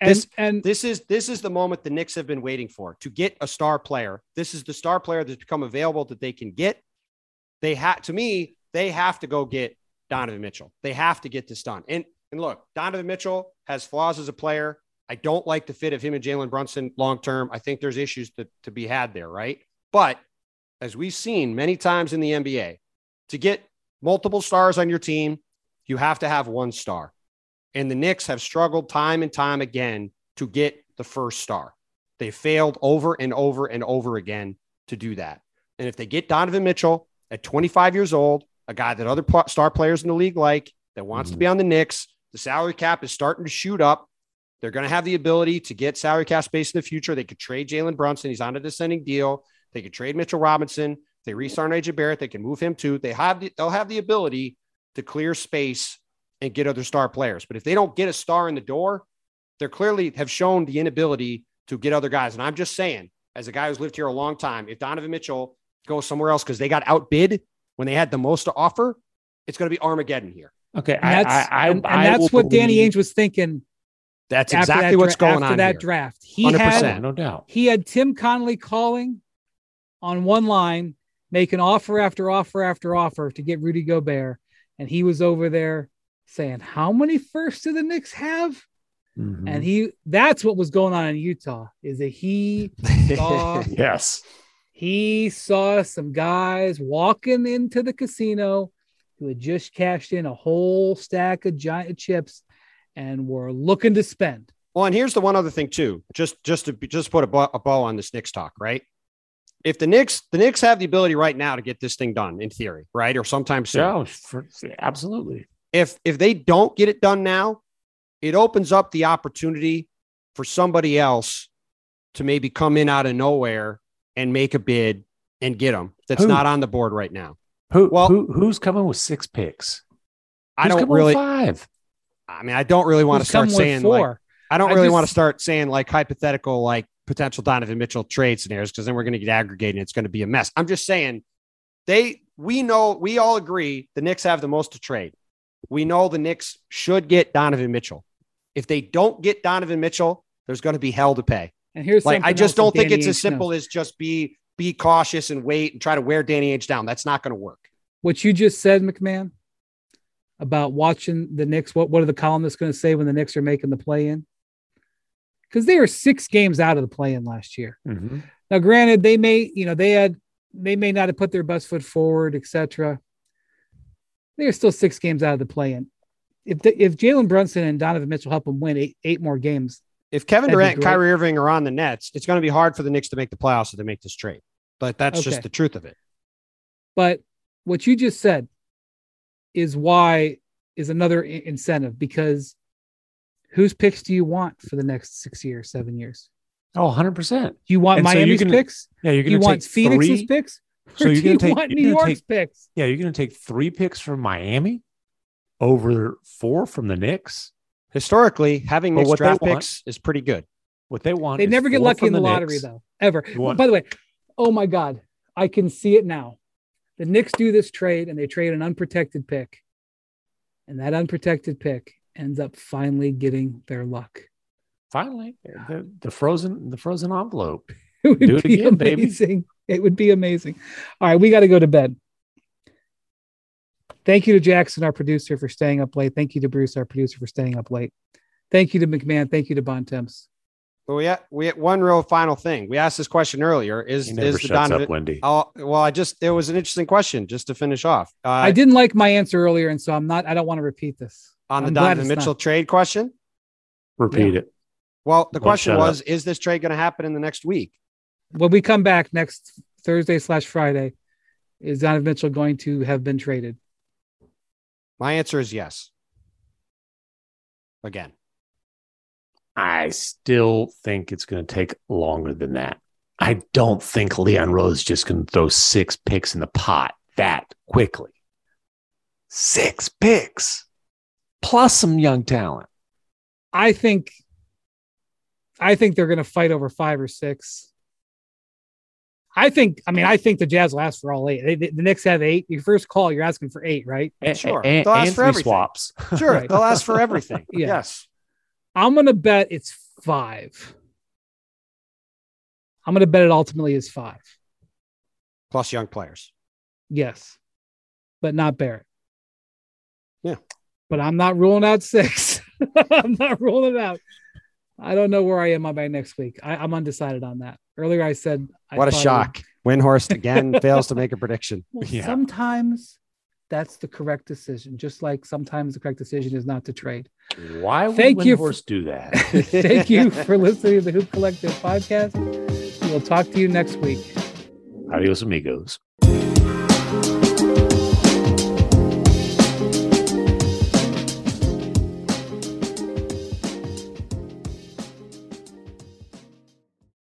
And, this and this is this is the moment the Knicks have been waiting for to get a star player. This is the star player that's become available that they can get. They have to me, they have to go get Donovan Mitchell. They have to get this done. And and look, Donovan Mitchell has flaws as a player. I don't like the fit of him and Jalen Brunson long term. I think there's issues to, to be had there, right? But as we've seen many times in the NBA, to get multiple stars on your team, you have to have one star. And the Knicks have struggled time and time again to get the first star. They failed over and over and over again to do that. And if they get Donovan Mitchell at 25 years old, a guy that other star players in the league like, that wants mm-hmm. to be on the Knicks, the salary cap is starting to shoot up. They're going to have the ability to get salary cap space in the future. They could trade Jalen Brunson. He's on a descending deal. They could trade Mitchell Robinson. If they re-sign RJ Barrett. They can move him too. They have the, they'll have the ability to clear space and get other star players. But if they don't get a star in the door, they're clearly have shown the inability to get other guys. And I'm just saying, as a guy who's lived here a long time, if Donovan Mitchell goes somewhere else because they got outbid when they had the most to offer, it's going to be Armageddon here. Okay, and that's, I, I, and, and that's what Danny Ainge was thinking. That's exactly that what's going after on that here. draft. He 100%. had no doubt. He had Tim Connelly calling on one line, making offer after offer after offer to get Rudy Gobert, and he was over there saying, "How many firsts do the Knicks have?" Mm-hmm. And he that's what was going on in Utah is that he saw yes he saw some guys walking into the casino who had just cashed in a whole stack of giant chips and were looking to spend. Well, and here's the one other thing too, just just to just put a, ball, a ball on this Knicks talk, right? If the Knicks the Knicks have the ability right now to get this thing done in theory, right, or sometime soon, yeah, for, absolutely. If if they don't get it done now, it opens up the opportunity for somebody else to maybe come in out of nowhere and make a bid and get them. That's Who? not on the board right now. Who well, who who's coming with six picks? I don't really five. I mean, I don't really want who's to start saying like, I don't really just, want to start saying like hypothetical like potential Donovan Mitchell trade scenarios because then we're going to get aggregated and it's going to be a mess. I'm just saying they we know we all agree the Knicks have the most to trade. We know the Knicks should get Donovan Mitchell. If they don't get Donovan Mitchell, there's going to be hell to pay. And here's like I just don't think it's as simple knows. as just be be cautious and wait and try to wear Danny Ainge down. That's not going to work. What you just said, MacMahon, about watching the Knicks. What what are the columnists going to say when the Knicks are making the play in? Because they were six games out of the play in last year. Mm-hmm. Now, granted, they may you know they had they may not have put their best foot forward, etc. They are still six games out of the play in. If the, if Jalen Brunson and Donovan Mitchell help them win eight eight more games, if Kevin Durant and Kyrie Irving are on the Nets, it's going to be hard for the Knicks to make the playoffs if they make this trade. But that's okay. just the truth of it. But what you just said is why is another incentive because whose picks do you want for the next six years, seven years? Oh, 100%. You want and Miami's so picks? Yeah, you're going to you want Phoenix's three, picks? So you're going to take New York's take, picks? Yeah, you're going to take three picks from Miami over four from the Knicks. Historically, having Knicks draft picks is pretty good. What they want, they never get lucky in the, the lottery, though, ever. By the way, oh my God, I can see it now. The Knicks do this trade and they trade an unprotected pick. And that unprotected pick ends up finally getting their luck. Finally, the, the frozen the frozen envelope. It would do it be again, amazing. Baby. It would be amazing. All right, we got to go to bed. Thank you to Jackson, our producer, for staying up late. Thank you to Bruce, our producer, for staying up late. Thank you to MacMahon. Thank you to Bontemps. Well, we had, we had one real final thing. We asked this question earlier. Is is the Donovan? Up, Wendy. Oh, well, I just it was an interesting question just to finish off. Uh, I didn't like my answer earlier, and so I'm not. I don't want to repeat this on the I'm Donovan Mitchell not. trade question. Repeat yeah. it. Well, the question was: up. Is this trade going to happen in the next week? When we come back next Thursday slash Friday, is Donovan Mitchell going to have been traded? My answer is yes. Again. I still think it's going to take longer than that. I don't think Leon Rose just going to throw six picks in the pot that quickly. Six picks plus some young talent. I think I think they're going to fight over 5 or 6. I think, I mean, I think the Jazz will ask for all eight. They, the Knicks have eight. Your first call, you're asking for eight, right? sure. And, they'll ask for everything. swaps. Sure. right. They'll ask for everything. yeah. Yes. I'm going to bet it's five. I'm going to bet it ultimately is five. Plus young players. Yes. But not Barrett. Yeah. But I'm not ruling out six. I'm not ruling it out. I don't know where I am by next week. I, am undecided on that. Earlier, I said, "What a shock!" Windhorst again fails to make a prediction. Well, yeah. Sometimes that's the correct decision, just like sometimes the correct decision is not to trade. Why would Thank you for, do that? Thank you for listening to the Hoop Collective podcast. We'll talk to you next week. Adios, amigos.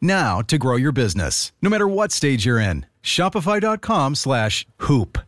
now to grow your business, no matter what stage you're in. Shopify.com slash hoop.